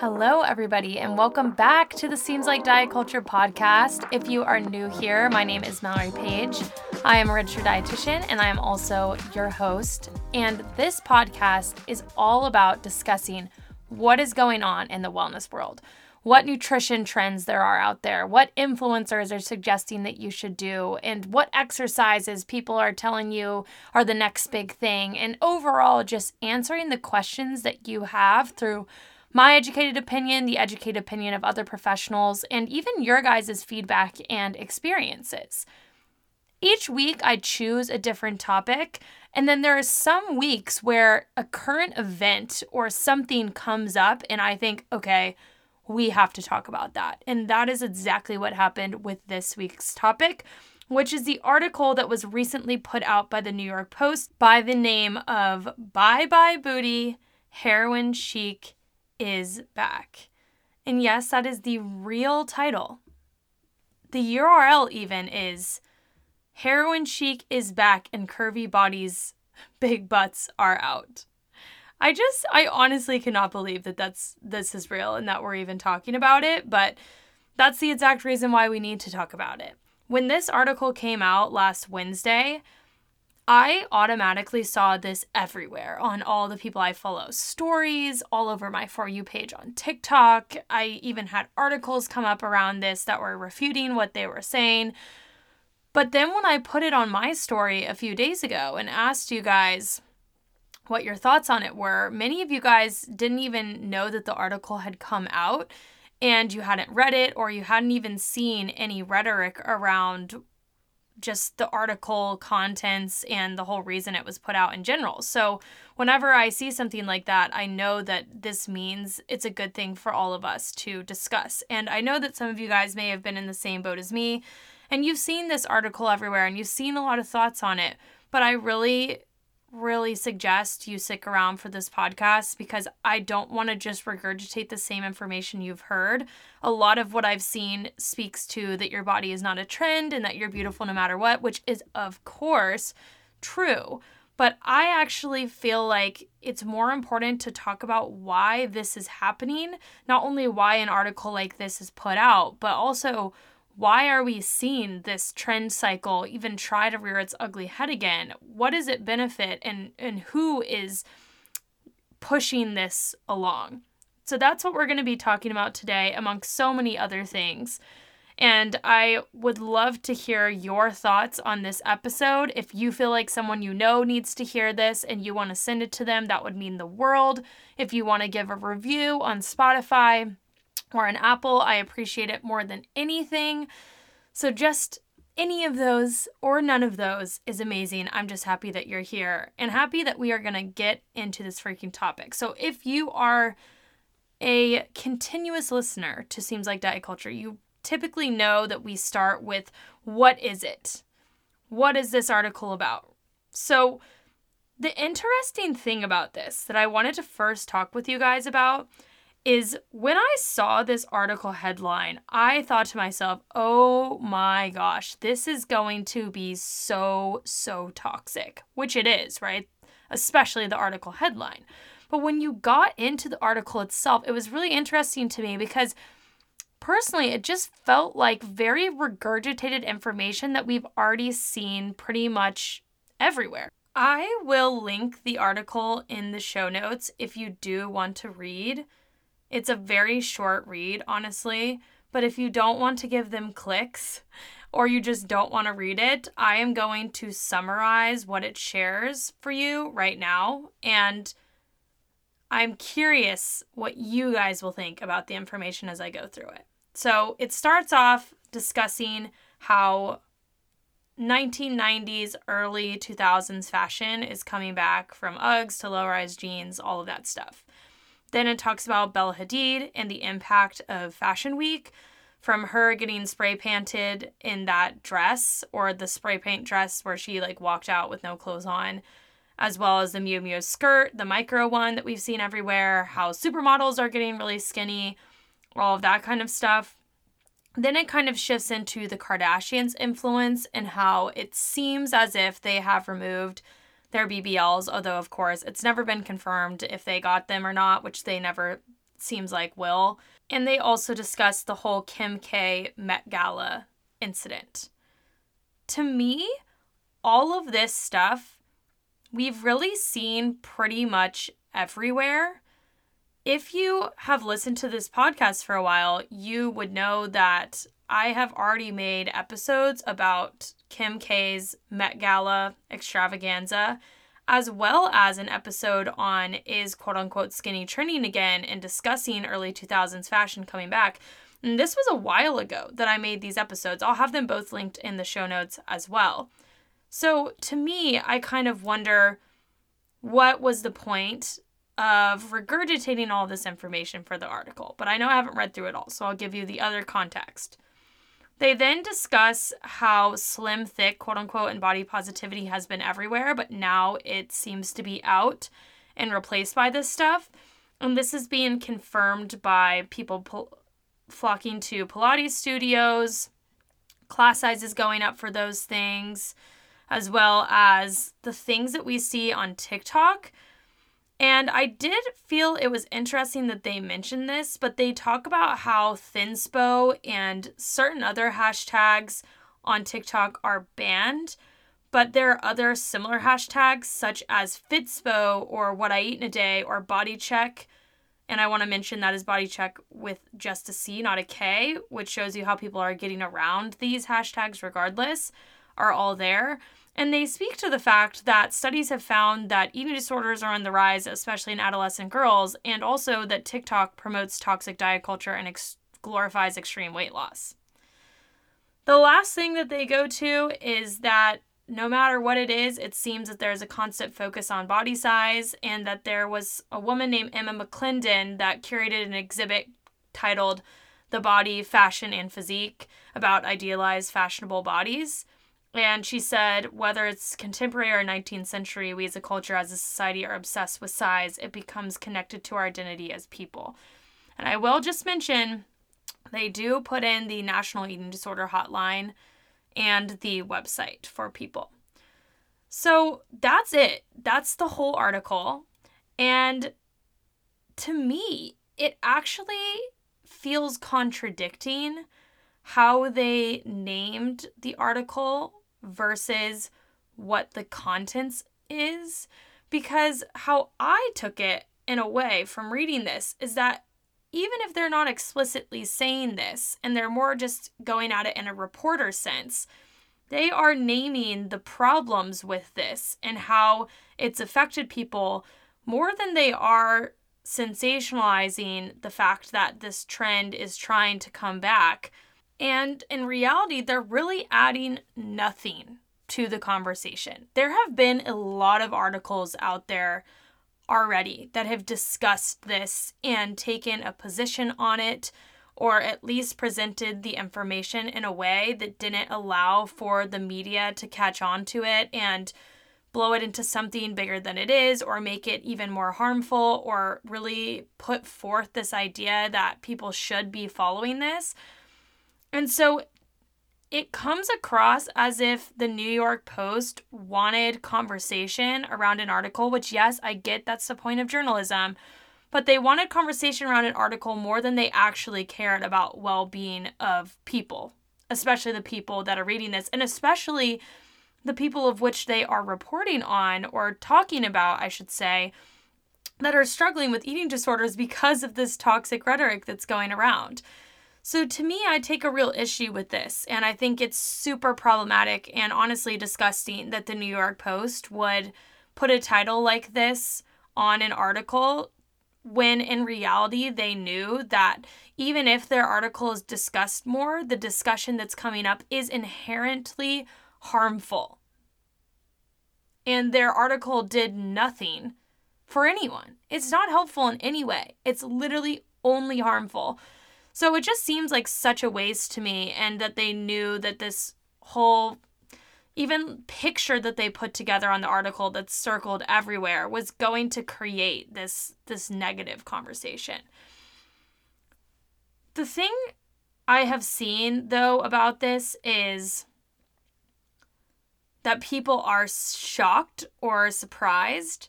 Hello, everybody, and welcome back to the Seems Like Diet Culture podcast. If you are new here, my name is Mallory Page. I am a registered dietitian and I am also your host. And this podcast is all about discussing what is going on in the wellness world, what nutrition trends there are out there, what influencers are suggesting that you should do, and what exercises people are telling you are the next big thing, and overall just answering the questions that you have through my educated opinion, the educated opinion of other professionals, and even your guys' feedback and experiences. Each week, I choose a different topic, and then there are some weeks where a current event or something comes up, and I think, okay, we have to talk about that. And that is exactly what happened with this week's topic, which is the article that was recently put out by the New York Post by the name of Bye Bye Booty Heroin Chic is back. And yes, that is the real title. The URL even is Heroin Chic is back and curvy bodies, big butts are out. I just I honestly cannot believe that that's this is real and that we're even talking about it, but that's the exact reason why we need to talk about it. When this article came out last Wednesday, I automatically saw this everywhere on all the people I follow stories, all over my For You page on TikTok. I even had articles come up around this that were refuting what they were saying. But then when I put it on my story a few days ago and asked you guys what your thoughts on it were, many of you guys didn't even know that the article had come out and you hadn't read it or you hadn't even seen any rhetoric around just the article contents and the whole reason it was put out in general. So, whenever I see something like that, I know that this means it's a good thing for all of us to discuss. And I know that some of you guys may have been in the same boat as me and you've seen this article everywhere and you've seen a lot of thoughts on it, but I really really suggest you stick around for this podcast because I don't want to just regurgitate the same information you've heard. A lot of what I've seen speaks to that your body is not a trend and that you're beautiful no matter what, which is, of course, true. But I actually feel like it's more important to talk about why this is happening, not only why an article like this is put out, but also why are we seeing this trend cycle even try to rear its ugly head again? What does it benefit and and who is pushing this along? So that's what we're going to be talking about today amongst so many other things. And I would love to hear your thoughts on this episode. If you feel like someone you know needs to hear this and you want to send it to them, that would mean the world. If you want to give a review on Spotify, or an apple. I appreciate it more than anything. So, just any of those or none of those is amazing. I'm just happy that you're here and happy that we are going to get into this freaking topic. So, if you are a continuous listener to Seems Like Diet Culture, you typically know that we start with what is it? What is this article about? So, the interesting thing about this that I wanted to first talk with you guys about is when I saw this article headline, I thought to myself, oh my gosh, this is going to be so, so toxic, which it is, right? Especially the article headline. But when you got into the article itself, it was really interesting to me because personally, it just felt like very regurgitated information that we've already seen pretty much everywhere. I will link the article in the show notes if you do want to read. It's a very short read, honestly, but if you don't want to give them clicks or you just don't want to read it, I am going to summarize what it shares for you right now. And I'm curious what you guys will think about the information as I go through it. So it starts off discussing how 1990s, early 2000s fashion is coming back from Uggs to low rise jeans, all of that stuff. Then it talks about Bella Hadid and the impact of Fashion Week from her getting spray painted in that dress or the spray paint dress where she like walked out with no clothes on, as well as the Miu Miu skirt, the micro one that we've seen everywhere, how supermodels are getting really skinny, all of that kind of stuff. Then it kind of shifts into the Kardashians' influence and how it seems as if they have removed their BBLs, although, of course, it's never been confirmed if they got them or not, which they never seems like will. And they also discussed the whole Kim K Met Gala incident. To me, all of this stuff we've really seen pretty much everywhere. If you have listened to this podcast for a while, you would know that I have already made episodes about Kim K's Met Gala extravaganza, as well as an episode on is quote unquote skinny trending again and discussing early 2000s fashion coming back. And this was a while ago that I made these episodes. I'll have them both linked in the show notes as well. So to me, I kind of wonder what was the point of regurgitating all this information for the article. But I know I haven't read through it all, so I'll give you the other context. They then discuss how slim, thick, quote unquote, and body positivity has been everywhere, but now it seems to be out and replaced by this stuff. And this is being confirmed by people pl- flocking to Pilates studios, class sizes going up for those things as well as the things that we see on TikTok. And I did feel it was interesting that they mentioned this, but they talk about how Thinspo and certain other hashtags on TikTok are banned, but there are other similar hashtags such as Fitspo or What I Eat in a Day or Body Check. And I want to mention that is Body Check with just a C, not a K, which shows you how people are getting around these hashtags regardless, are all there. And they speak to the fact that studies have found that eating disorders are on the rise, especially in adolescent girls, and also that TikTok promotes toxic diet culture and ex- glorifies extreme weight loss. The last thing that they go to is that no matter what it is, it seems that there's a constant focus on body size, and that there was a woman named Emma McClendon that curated an exhibit titled The Body, Fashion, and Physique about idealized fashionable bodies. And she said, whether it's contemporary or 19th century, we as a culture, as a society, are obsessed with size. It becomes connected to our identity as people. And I will just mention they do put in the National Eating Disorder Hotline and the website for people. So that's it. That's the whole article. And to me, it actually feels contradicting how they named the article versus what the contents is. Because how I took it in a way from reading this is that even if they're not explicitly saying this and they're more just going at it in a reporter sense, they are naming the problems with this and how it's affected people more than they are sensationalizing the fact that this trend is trying to come back and in reality, they're really adding nothing to the conversation. There have been a lot of articles out there already that have discussed this and taken a position on it, or at least presented the information in a way that didn't allow for the media to catch on to it and blow it into something bigger than it is, or make it even more harmful, or really put forth this idea that people should be following this. And so it comes across as if the New York Post wanted conversation around an article, which, yes, I get that's the point of journalism, but they wanted conversation around an article more than they actually cared about well being of people, especially the people that are reading this, and especially the people of which they are reporting on or talking about, I should say, that are struggling with eating disorders because of this toxic rhetoric that's going around. So to me, I take a real issue with this, and I think it's super problematic and honestly disgusting that the New York Post would put a title like this on an article when in reality they knew that even if their article is discussed more, the discussion that's coming up is inherently harmful. And their article did nothing for anyone. It's not helpful in any way, it's literally only harmful. So it just seems like such a waste to me, and that they knew that this whole even picture that they put together on the article that's circled everywhere was going to create this this negative conversation. The thing I have seen though about this is that people are shocked or surprised.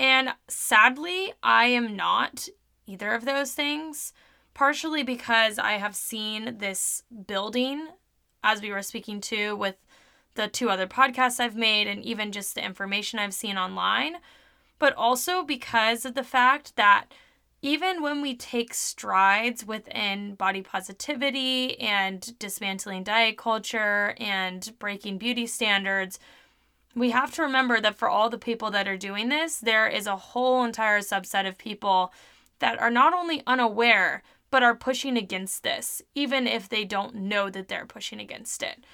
And sadly, I am not either of those things, partially because I have seen this building as we were speaking to with the two other podcasts I've made and even just the information I've seen online, but also because of the fact that even when we take strides within body positivity and dismantling diet culture and breaking beauty standards, we have to remember that for all the people that are doing this, there is a whole entire subset of people that are not only unaware, but are pushing against this, even if they don't know that they're pushing against it.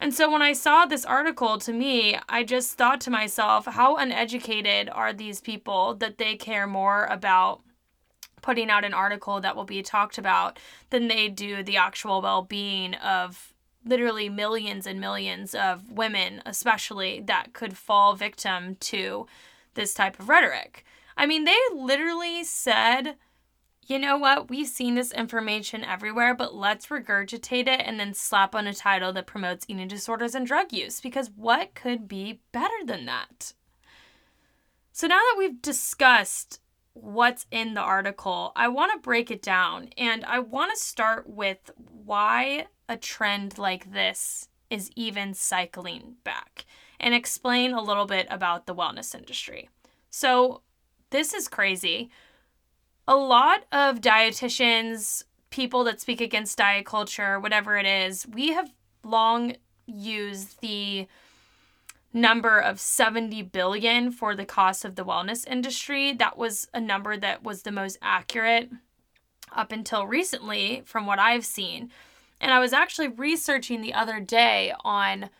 And so when I saw this article, to me, I just thought to myself, how uneducated are these people that they care more about putting out an article that will be talked about than they do the actual well being of literally millions and millions of women, especially that could fall victim to this type of rhetoric. I mean, they literally said, you know what, we've seen this information everywhere, but let's regurgitate it and then slap on a title that promotes eating disorders and drug use, because what could be better than that? So now that we've discussed what's in the article, I want to break it down and I want to start with why a trend like this is even cycling back and explain a little bit about the wellness industry. So, this is crazy. A lot of dietitians, people that speak against diet culture, whatever it is, we have long used the number of 70 billion for the cost of the wellness industry. That was a number that was the most accurate up until recently from what I've seen. And I was actually researching the other day on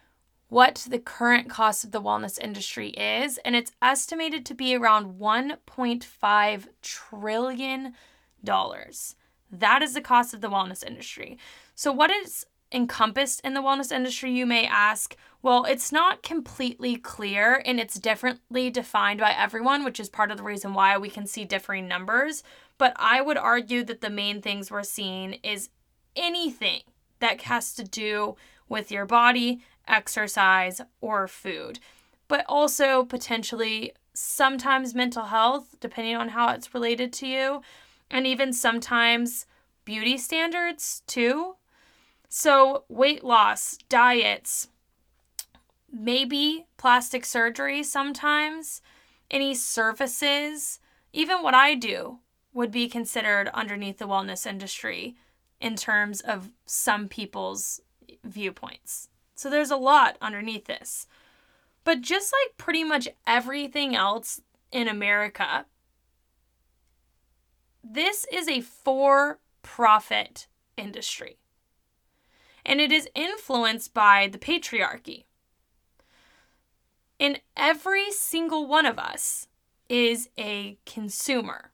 what the current cost of the wellness industry is, and it's estimated to be around 1.5 trillion dollars. That is the cost of the wellness industry. So what is encompassed in the wellness industry, you may ask? Well, it's not completely clear and it's differently defined by everyone, which is part of the reason why we can see differing numbers. But I would argue that the main things we're seeing is anything that has to do with your body, exercise, or food, but also potentially sometimes mental health, depending on how it's related to you, and even sometimes beauty standards too. So, weight loss, diets, maybe plastic surgery sometimes, any services, even what I do would be considered underneath the wellness industry in terms of some people's viewpoints. So there's a lot underneath this. But just like pretty much everything else in America, this is a for profit industry. And it is influenced by the patriarchy. And every single one of us is a consumer.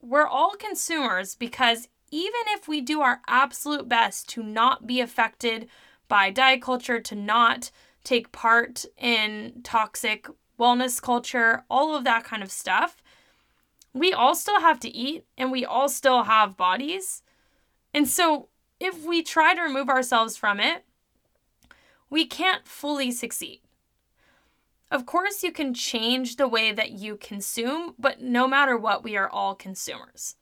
We're all consumers because even if we do our absolute best to not be affected by diet culture, to not take part in toxic wellness culture, all of that kind of stuff, we all still have to eat and we all still have bodies. And so if we try to remove ourselves from it, we can't fully succeed. Of course, you can change the way that you consume, but no matter what, we are all consumers.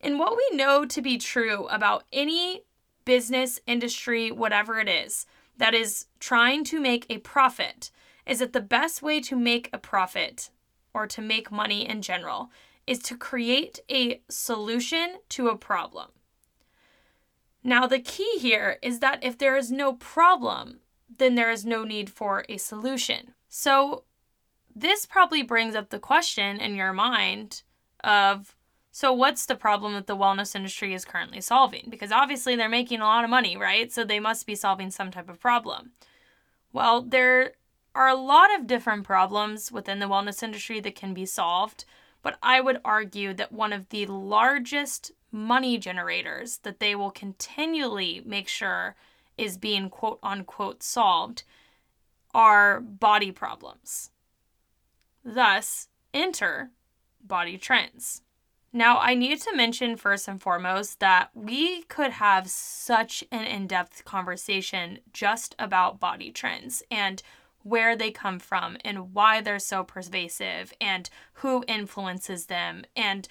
And what we know to be true about any business, industry, whatever it is, that is trying to make a profit is that the best way to make a profit or to make money in general is to create a solution to a problem. Now, the key here is that if there is no problem, then there is no need for a solution. So, this probably brings up the question in your mind of so, what's the problem that the wellness industry is currently solving? Because obviously they're making a lot of money, right? So, they must be solving some type of problem. Well, there are a lot of different problems within the wellness industry that can be solved, but I would argue that one of the largest money generators that they will continually make sure is being quote unquote solved are body problems. Thus, enter body trends. Now, I need to mention first and foremost that we could have such an in depth conversation just about body trends and where they come from and why they're so pervasive and who influences them and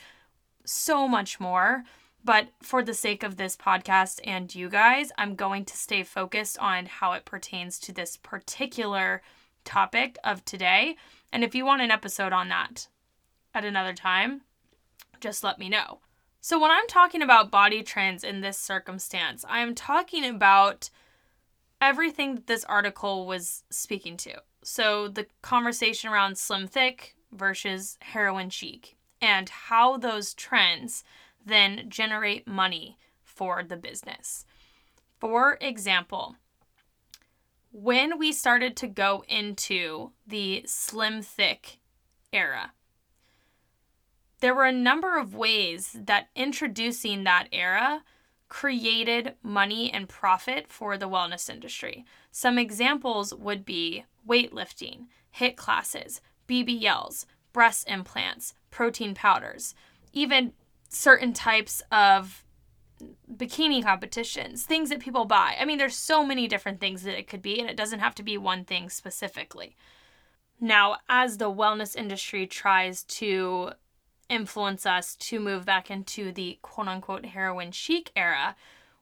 so much more. But for the sake of this podcast and you guys, I'm going to stay focused on how it pertains to this particular topic of today. And if you want an episode on that at another time, just let me know. So, when I'm talking about body trends in this circumstance, I am talking about everything that this article was speaking to. So, the conversation around slim thick versus heroin chic, and how those trends then generate money for the business. For example, when we started to go into the slim thick era, there were a number of ways that introducing that era created money and profit for the wellness industry. Some examples would be weightlifting, HIIT classes, BBLs, breast implants, protein powders, even certain types of bikini competitions, things that people buy. I mean, there's so many different things that it could be, and it doesn't have to be one thing specifically. Now, as the wellness industry tries to influence us to move back into the quote unquote heroin chic era,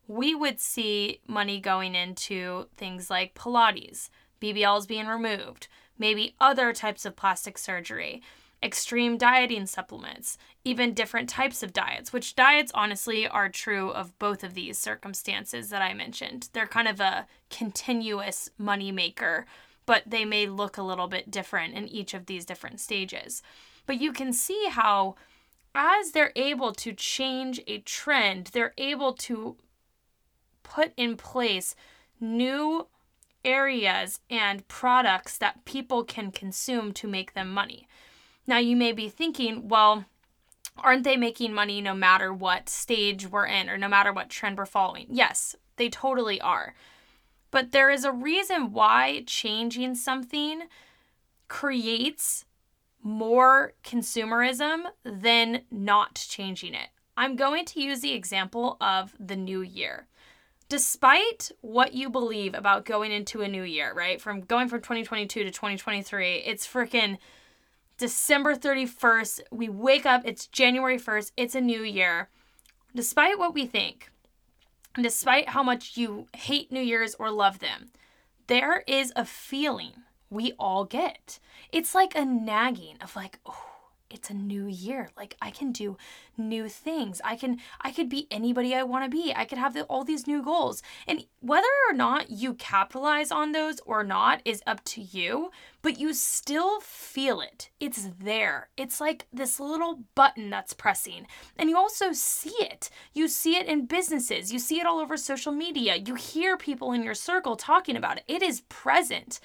we would see money going into things like Pilates, BBLs being removed, maybe other types of plastic surgery, extreme dieting supplements, even different types of diets, which diets honestly are true of both of these circumstances that I mentioned. They're kind of a continuous money maker, but they may look a little bit different in each of these different stages. But you can see how, as they're able to change a trend, they're able to put in place new areas and products that people can consume to make them money. Now, you may be thinking, well, aren't they making money no matter what stage we're in or no matter what trend we're following? Yes, they totally are. But there is a reason why changing something creates more consumerism than not changing it. I'm going to use the example of the new year. Despite what you believe about going into a new year, right? From going from 2022 to 2023, it's freaking December 31st. We wake up, it's January 1st, it's a new year. Despite what we think, and despite how much you hate New Year's or love them, there is a feeling we all get. It's like a nagging of like, oh, it's a new year. Like i can do new things. I can i could be anybody i want to be. I could have the, all these new goals. And whether or not you capitalize on those or not is up to you but you still feel it. It's there. It's like this little button that's pressing. And you also see it. You see it in businesses. You see it all over social media. You hear people in your circle talking about it. It is present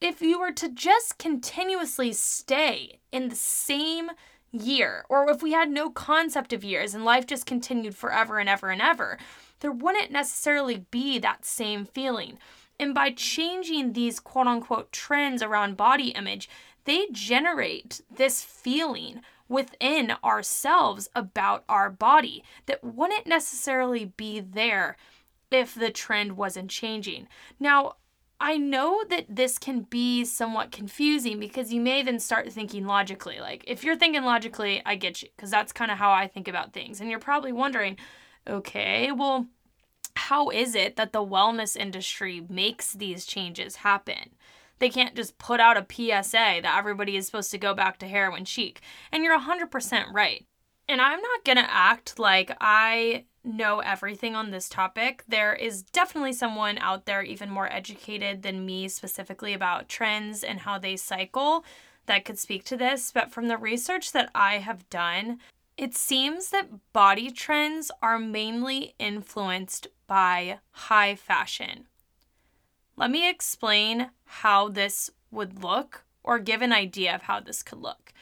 if you were to just continuously stay in the same year, or if we had no concept of years and life just continued forever and ever and ever, there wouldn't necessarily be that same feeling. And by changing these quote unquote trends around body image, they generate this feeling within ourselves about our body that wouldn't necessarily be there if the trend wasn't changing. Now, I know that this can be somewhat confusing because you may then start thinking logically. Like, if you're thinking logically, I get you, because that's kind of how I think about things. And you're probably wondering, okay, well, how is it that the wellness industry makes these changes happen? They can't just put out a PSA that everybody is supposed to go back to heroin chic. And you're 100% right. And I'm not going to act like I know everything on this topic. There is definitely someone out there even more educated than me specifically about trends and how they cycle that could speak to this. But from the research that I have done, it seems that body trends are mainly influenced by high fashion. Let me explain how this would look or give an idea of how this could look.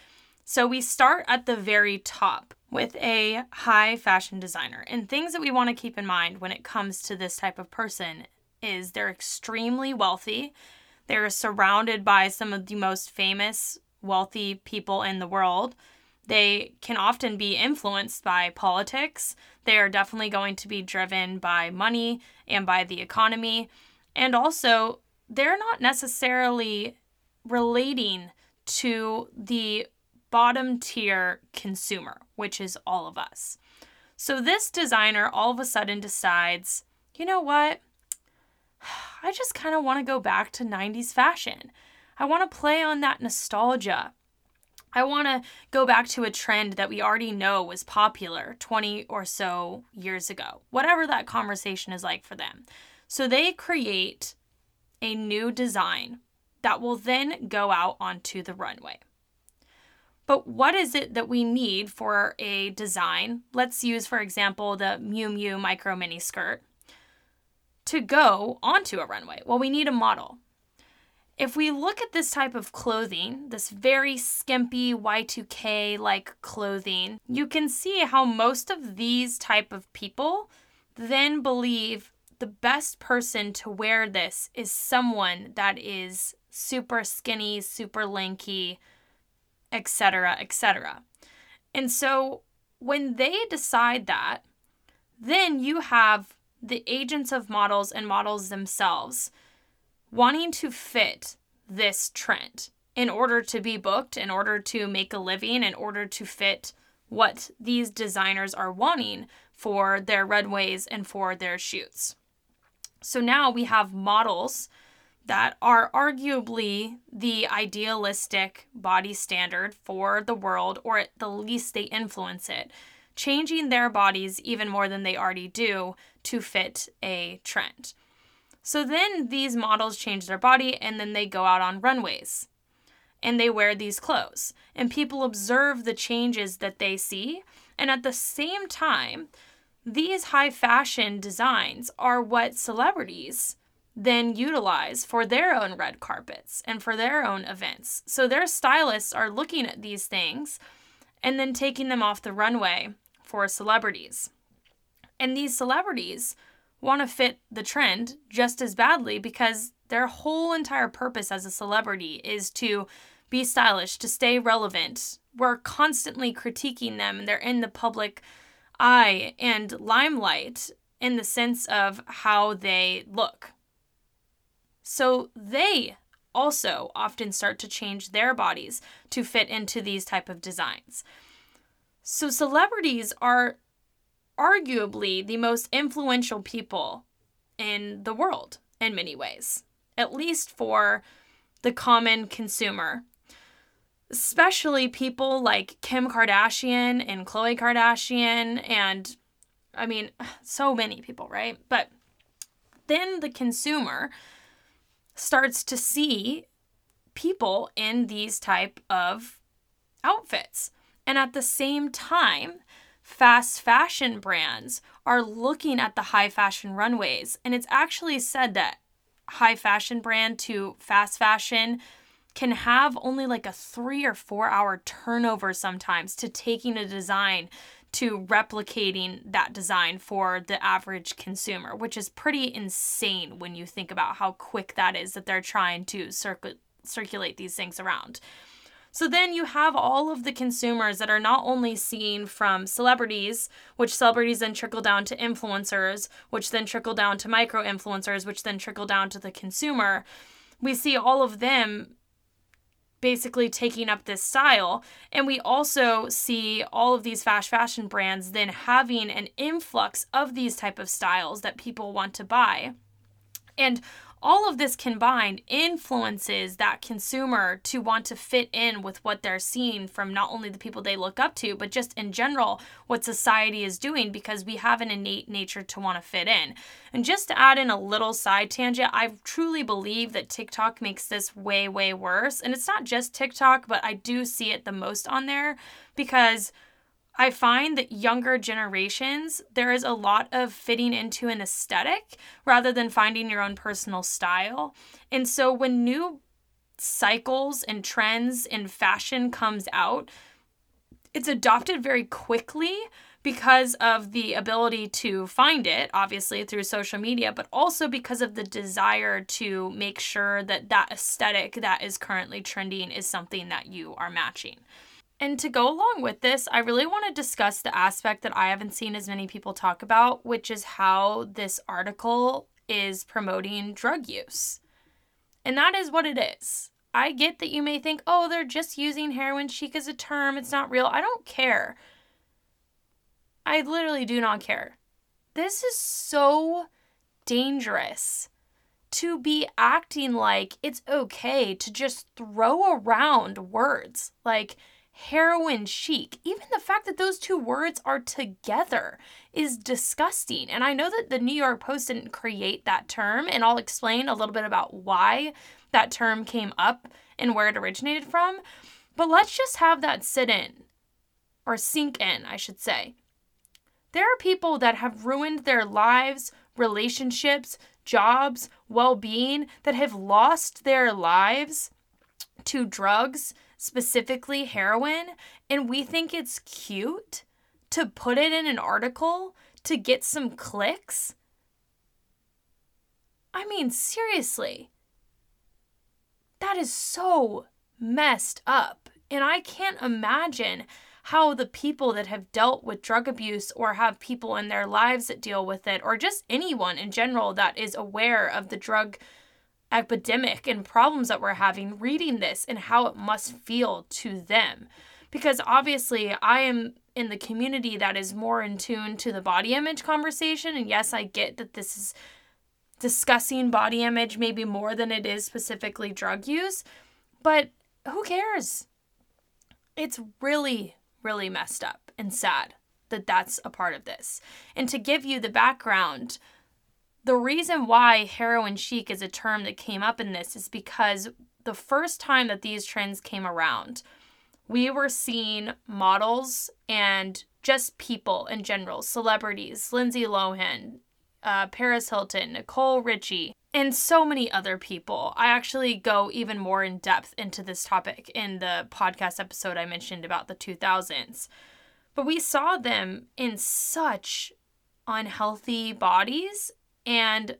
So we start at the very top with a high fashion designer. And things that we want to keep in mind when it comes to this type of person is they're extremely wealthy. They're surrounded by some of the most famous wealthy people in the world. They can often be influenced by politics. They are definitely going to be driven by money and by the economy. And also, they're not necessarily relating to the bottom tier consumer, which is all of us. So this designer all of a sudden decides, you know what? I just kind of want to go back to 90s fashion. I want to play on that nostalgia. I want to go back to a trend that we already know was popular 20 or so years ago, whatever that conversation is like for them. So they create a new design that will then go out onto the runway. But what is it that we need for a design? Let's use, for example, the Miu Miu micro mini skirt to go onto a runway. Well, we need a model. If we look at this type of clothing, this very skimpy Y2K like clothing, you can see how most of these type of people then believe the best person to wear this is someone that is super skinny, super lanky, etc., etc. And so when they decide that, then you have the agents of models and models themselves wanting to fit this trend in order to be booked, in order to make a living, in order to fit what these designers are wanting for their runways and for their shoots. So now we have models that are arguably the idealistic body standard for the world, or at the least they influence it, changing their bodies even more than they already do to fit a trend. So then these models change their body and then they go out on runways and they wear these clothes. And people observe the changes that they see. And at the same time, these high fashion designs are what celebrities then utilize for their own red carpets and for their own events. So their stylists are looking at these things and then taking them off the runway for celebrities. And these celebrities want to fit the trend just as badly because their whole entire purpose as a celebrity is to be stylish, to stay relevant. We're constantly critiquing them they're in the public eye and limelight in the sense of how they look. So they also often start to change their bodies to fit into these type of designs. So celebrities are arguably the most influential people in the world in many ways, at least for the common consumer. Especially people like Kim Kardashian and Khloe Kardashian, and I mean, so many people, right? But then the consumer starts to see people in these type of outfits. And at the same time, fast fashion brands are looking at the high fashion runways. And it's actually said that high fashion brand to fast fashion can have only like a three or four hour turnover sometimes to taking a design to replicating that design for the average consumer, which is pretty insane when you think about how quick that is that they're trying to circ- circulate these things around. So then you have all of the consumers that are not only seen from celebrities, which celebrities then trickle down to influencers, which then trickle down to micro influencers, which then trickle down to the consumer. We see all of them basically taking up this style. And we also see all of these fast fashion brands then having an influx of these type of styles that people want to buy. And all of this combined influences that consumer to want to fit in with what they're seeing from not only the people they look up to, but just in general what society is doing because we have an innate nature to want to fit in. And just to add in a little side tangent, I truly believe that TikTok makes this way, way worse. And it's not just TikTok, but I do see it the most on there because I find that younger generations, there is a lot of fitting into an aesthetic rather than finding your own personal style. And so when new cycles and trends in fashion comes out, it's adopted very quickly because of the ability to find it obviously through social media but also because of the desire to make sure that that aesthetic that is currently trending is something that you are matching and to go along with this, I really want to discuss the aspect that I haven't seen as many people talk about, which is how this article is promoting drug use. And that is what it is. I get that you may think, oh, they're just using heroin chic as a term. It's not real. I don't care. I literally do not care. This is so dangerous to be acting like it's okay to just throw around words like heroin chic. Even the fact that those two words are together is disgusting. And I know that the New York Post didn't create that term, and I'll explain a little bit about why that term came up and where it originated from. But let's just have that sit in, or sink in, I should say. There are people that have ruined their lives, relationships, jobs, well being, that have lost their lives to drugs, specifically heroin, and we think it's cute to put it in an article to get some clicks. I mean, seriously. That is so messed up. And I can't imagine how the people that have dealt with drug abuse or have people in their lives that deal with it, or just anyone in general that is aware of the drug epidemic and problems that we're having, reading this and how it must feel to them. Because obviously, I am in the community that is more in tune to the body image conversation. And yes, I get that this is discussing body image maybe more than it is specifically drug use, but who cares? It's really, really messed up and sad that that's a part of this. And to give you the background, the reason why heroin chic is a term that came up in this is because the first time that these trends came around, we were seeing models and just people in general, celebrities, Lindsay Lohan, uh, Paris Hilton, Nicole Richie, and so many other people. I actually go even more in depth into this topic in the podcast episode I mentioned about the 2000s. But we saw them in such unhealthy bodies, and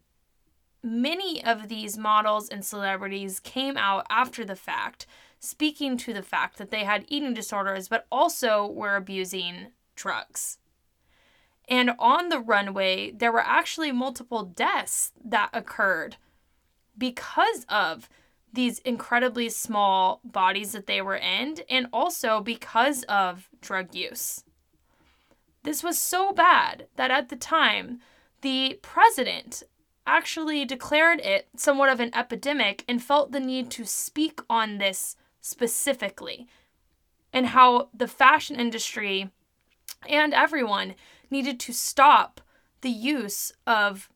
many of these models and celebrities came out after the fact, speaking to the fact that they had eating disorders, but also were abusing drugs. And on the runway, there were actually multiple deaths that occurred because of these incredibly small bodies that they were in, and also because of drug use. This was so bad that at the time, the president actually declared it somewhat of an epidemic and felt the need to speak on this specifically and how the fashion industry and everyone needed to stop the use of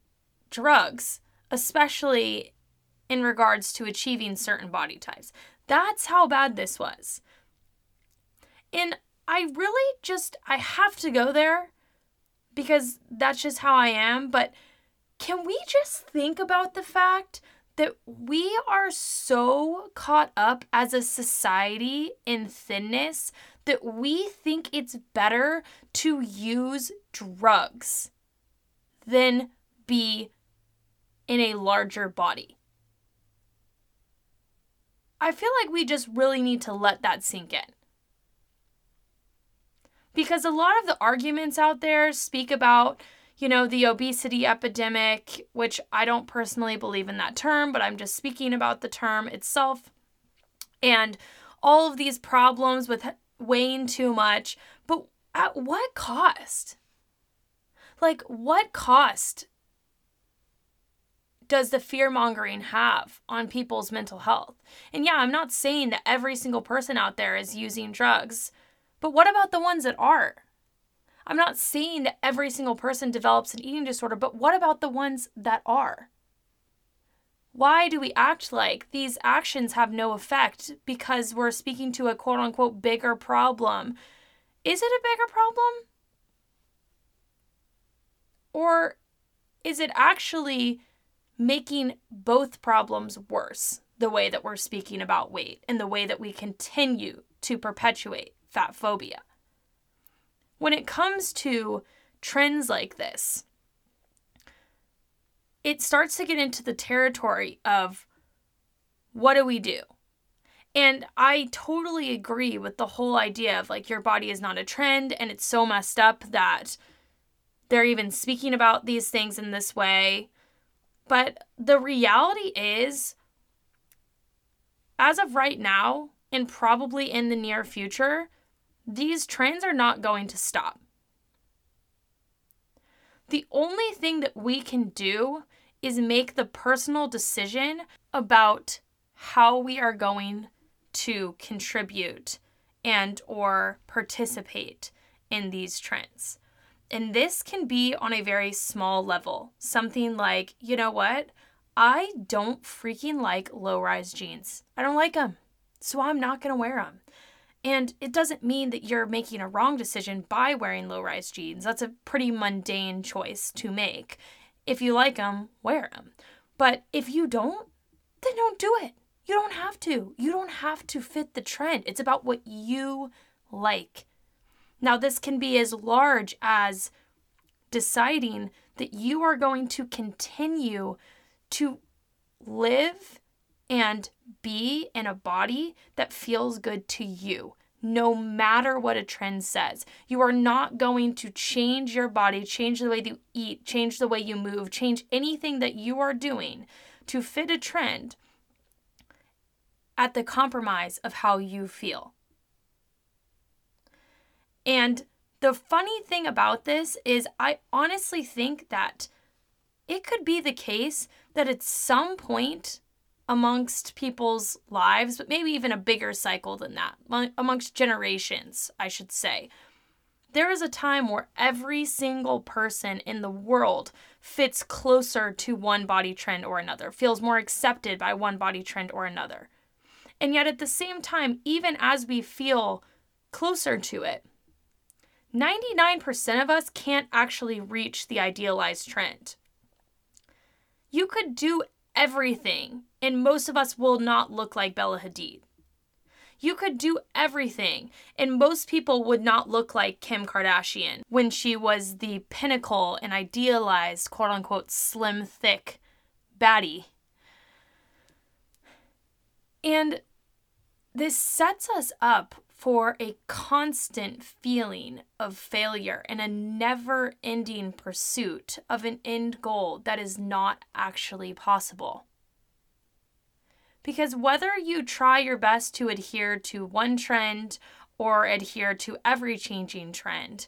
drugs, especially in regards to achieving certain body types. That's how bad this was. And I really just I have to go there because that's just how I am, but can we just think about the fact that we are so caught up as a society in thinness that we think it's better to use drugs than be in a larger body. I feel like we just really need to let that sink in. Because a lot of the arguments out there speak about, you know, the obesity epidemic, which I don't personally believe in that term, but I'm just speaking about the term itself. And all of these problems with weighing too much, but at what cost? Like, what cost does the fear mongering have on people's mental health? And yeah, I'm not saying that every single person out there is using drugs, but what about the ones that are? I'm not saying that every single person develops an eating disorder, but what about the ones that are? Why do we act like these actions have no effect because we're speaking to a quote unquote bigger problem? Is it a bigger problem? Or is it actually making both problems worse the way that we're speaking about weight and the way that we continue to perpetuate fat phobia? When it comes to trends like this, it starts to get into the territory of what do we do? And I totally agree with the whole idea of like your body is not a trend and it's so messed up that they're even speaking about these things in this way. But the reality is, as of right now, and probably in the near future, these trends are not going to stop. The only thing that we can do is make the personal decision about how we are going to contribute and or participate in these trends. And this can be on a very small level. Something like, you know what? I don't freaking like low rise jeans. I don't like them. So I'm not going to wear them. And it doesn't mean that you're making a wrong decision by wearing low rise jeans. That's a pretty mundane choice to make. If you like them, wear them. But if you don't, then don't do it. You don't have to. You don't have to fit the trend. It's about what you like. Now, this can be as large as deciding that you are going to continue to live and be in a body that feels good to you, no matter what a trend says. You are not going to change your body, change the way you eat, change the way you move, change anything that you are doing to fit a trend at the compromise of how you feel. And the funny thing about this is, I honestly think that it could be the case that at some point amongst people's lives, but maybe even a bigger cycle than that, amongst generations, I should say. There is a time where every single person in the world fits closer to one body trend or another, feels more accepted by one body trend or another. And yet, at the same time, even as we feel closer to it, 99% of us can't actually reach the idealized trend. You could do everything, and most of us will not look like Bella Hadid. You could do everything, and most people would not look like Kim Kardashian when she was the pinnacle and idealized, quote unquote, slim, thick baddie. And this sets us up for a constant feeling of failure and a never ending pursuit of an end goal that is not actually possible. Because whether you try your best to adhere to one trend or adhere to every changing trend,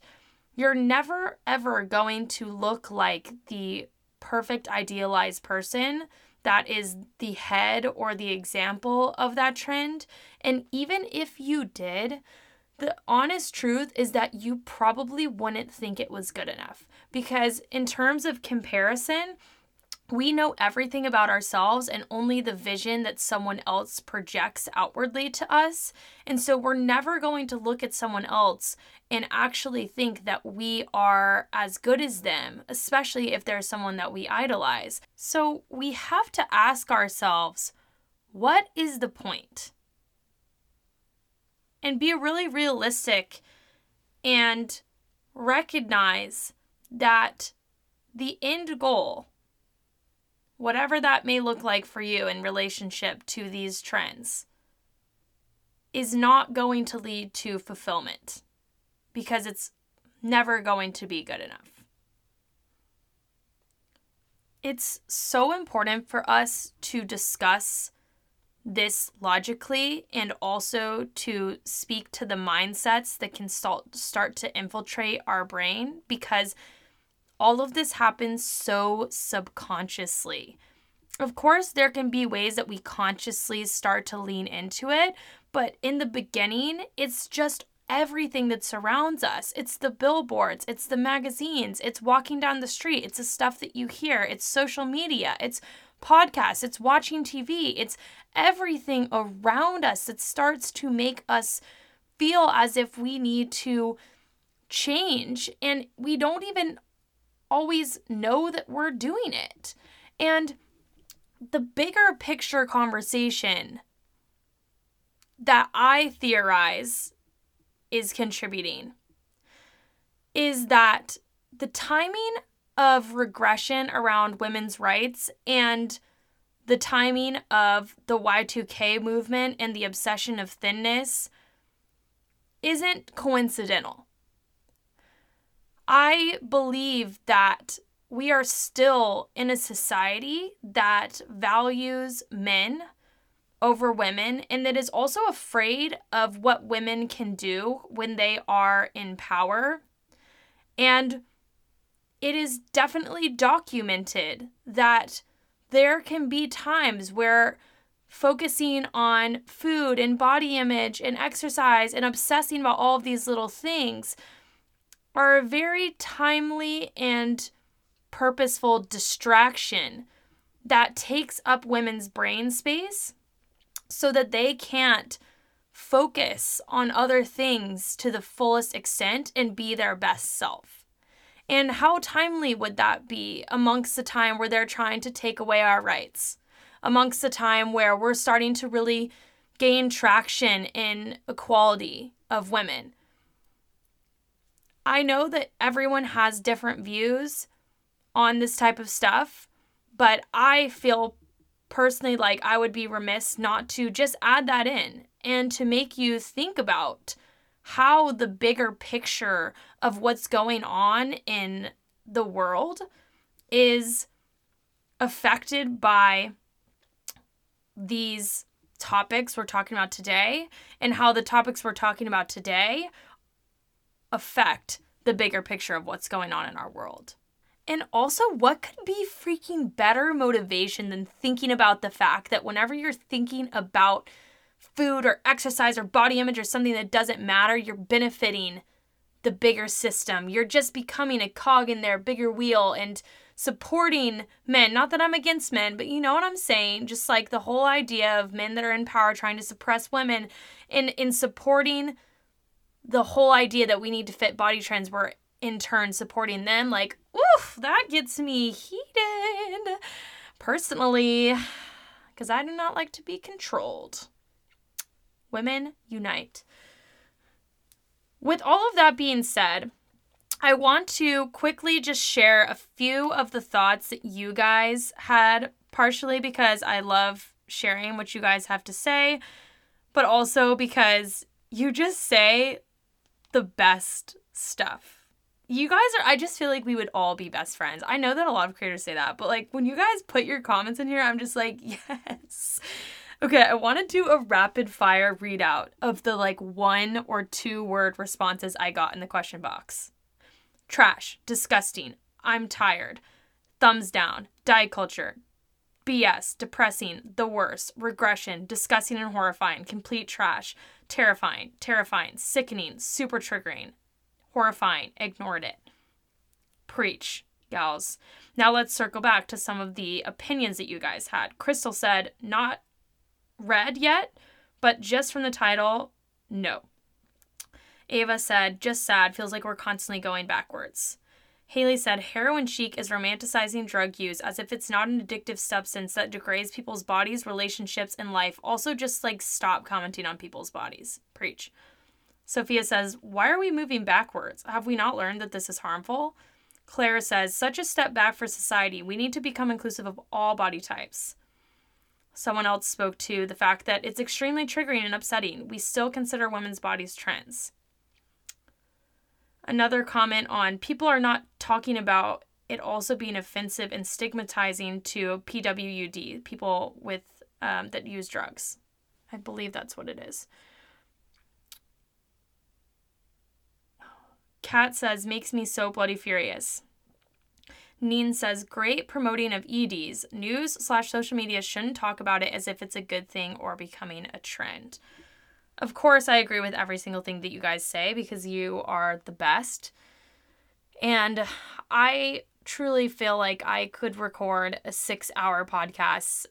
you're never ever going to look like the perfect idealized person that is the head or the example of that trend. And even if you did, the honest truth is that you probably wouldn't think it was good enough. Because in terms of comparison, we know everything about ourselves and only the vision that someone else projects outwardly to us. And so we're never going to look at someone else and actually think that we are as good as them, especially if there's someone that we idolize. So we have to ask ourselves, what is the point? And be really realistic and recognize that the end goal whatever that may look like for you in relationship to these trends, is not going to lead to fulfillment because it's never going to be good enough. It's so important for us to discuss this logically and also to speak to the mindsets that can start to infiltrate our brain because all of this happens so subconsciously. Of course, there can be ways that we consciously start to lean into it, but in the beginning, it's just everything that surrounds us. It's the billboards, it's the magazines, it's walking down the street, it's the stuff that you hear, it's social media, it's podcasts, it's watching TV, it's everything around us that starts to make us feel as if we need to change. And we don't even always know that we're doing it. And the bigger picture conversation that I theorize is contributing is that the timing of regression around women's rights and the timing of the Y2K movement and the obsession of thinness isn't coincidental. I believe that we are still in a society that values men over women and that is also afraid of what women can do when they are in power. And it is definitely documented that there can be times where focusing on food and body image and exercise and obsessing about all of these little things are a very timely and purposeful distraction that takes up women's brain space so that they can't focus on other things to the fullest extent and be their best self. And how timely would that be amongst the time where they're trying to take away our rights? Amongst the time where we're starting to really gain traction in equality of women. I know that everyone has different views on this type of stuff, but I feel personally like I would be remiss not to just add that in and to make you think about how the bigger picture of what's going on in the world is affected by these topics we're talking about today and how the topics we're talking about today affect the bigger picture of what's going on in our world. And also, what could be freaking better motivation than thinking about the fact that whenever you're thinking about food or exercise or body image or something that doesn't matter, you're benefiting the bigger system. You're just becoming a cog in their bigger wheel and supporting men. Not that I'm against men, but you know what I'm saying? Just like the whole idea of men that are in power trying to suppress women in in supporting the whole idea that we need to fit body trends we're in turn supporting them like oof that gets me heated personally because i do not like to be controlled. Women unite. With all of that being said I want to quickly just share a few of the thoughts that you guys had, partially because I love sharing what you guys have to say, but also because you just say the best stuff. You guys are, I just feel like we would all be best friends. I know that a lot of creators say that, but like when you guys put your comments in here, I'm just like, yes. Okay, I want to do a rapid fire readout of the like one or two word responses I got in the question box trash, disgusting, I'm tired, thumbs down, diet culture, BS, depressing, the worst, regression, disgusting and horrifying, complete trash, terrifying, terrifying, sickening, super triggering, horrifying, ignored it. Preach, gals. Now let's circle back to some of the opinions that you guys had. Crystal said, not read yet, but just from the title, no. Ava said, just sad, feels like we're constantly going backwards. Haley said, heroin chic is romanticizing drug use as if it's not an addictive substance that degrades people's bodies, relationships, and life. Also, just like stop commenting on people's bodies. Preach. Sophia says, Why are we moving backwards? Have we not learned that this is harmful? Claire says, Such a step back for society. We need to become inclusive of all body types. Someone else spoke to the fact that it's extremely triggering and upsetting. We still consider women's bodies trends another comment on people are not talking about it also being offensive and stigmatizing to PWUD, people with um, that use drugs. I believe that's what it is. Kat says, makes me so bloody furious. Neen says, great promoting of EDs. News slash social media shouldn't talk about it as if it's a good thing or becoming a trend. Of course, I agree with every single thing that you guys say because you are the best. And I truly feel like I could record a six hour podcast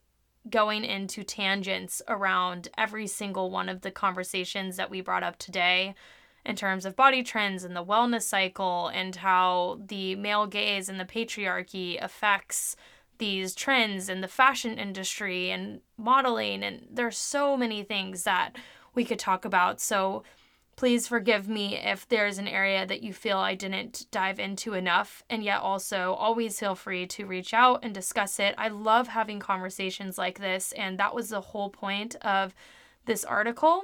going into tangents around every single one of the conversations that we brought up today in terms of body trends and the wellness cycle and how the male gaze and the patriarchy affects these trends in the fashion industry and modeling and there's so many things that we could talk about. So please forgive me if there's an area that you feel I didn't dive into enough. And yet, also, always feel free to reach out and discuss it. I love having conversations like this. And that was the whole point of this article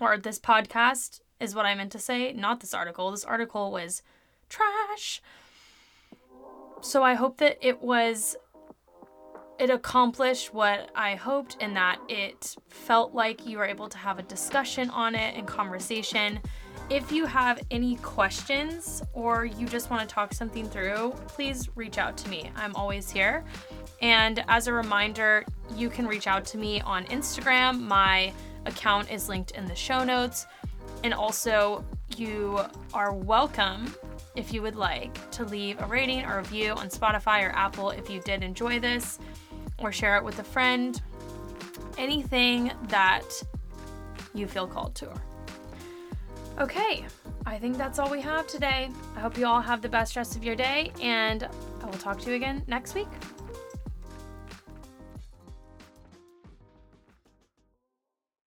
or this podcast, is what I meant to say. Not this article. This article was trash. So I hope that it was it accomplished what I hoped in that it felt like you were able to have a discussion on it and conversation. If you have any questions or you just want to talk something through, please reach out to me. I'm always here. And as a reminder, you can reach out to me on Instagram. My account is linked in the show notes. And also, you are welcome, if you would like, to leave a rating or review on Spotify or Apple if you did enjoy this, or share it with a friend. Anything that you feel called to. Okay, I think that's all we have today. I hope you all have the best rest of your day, and I will talk to you again next week.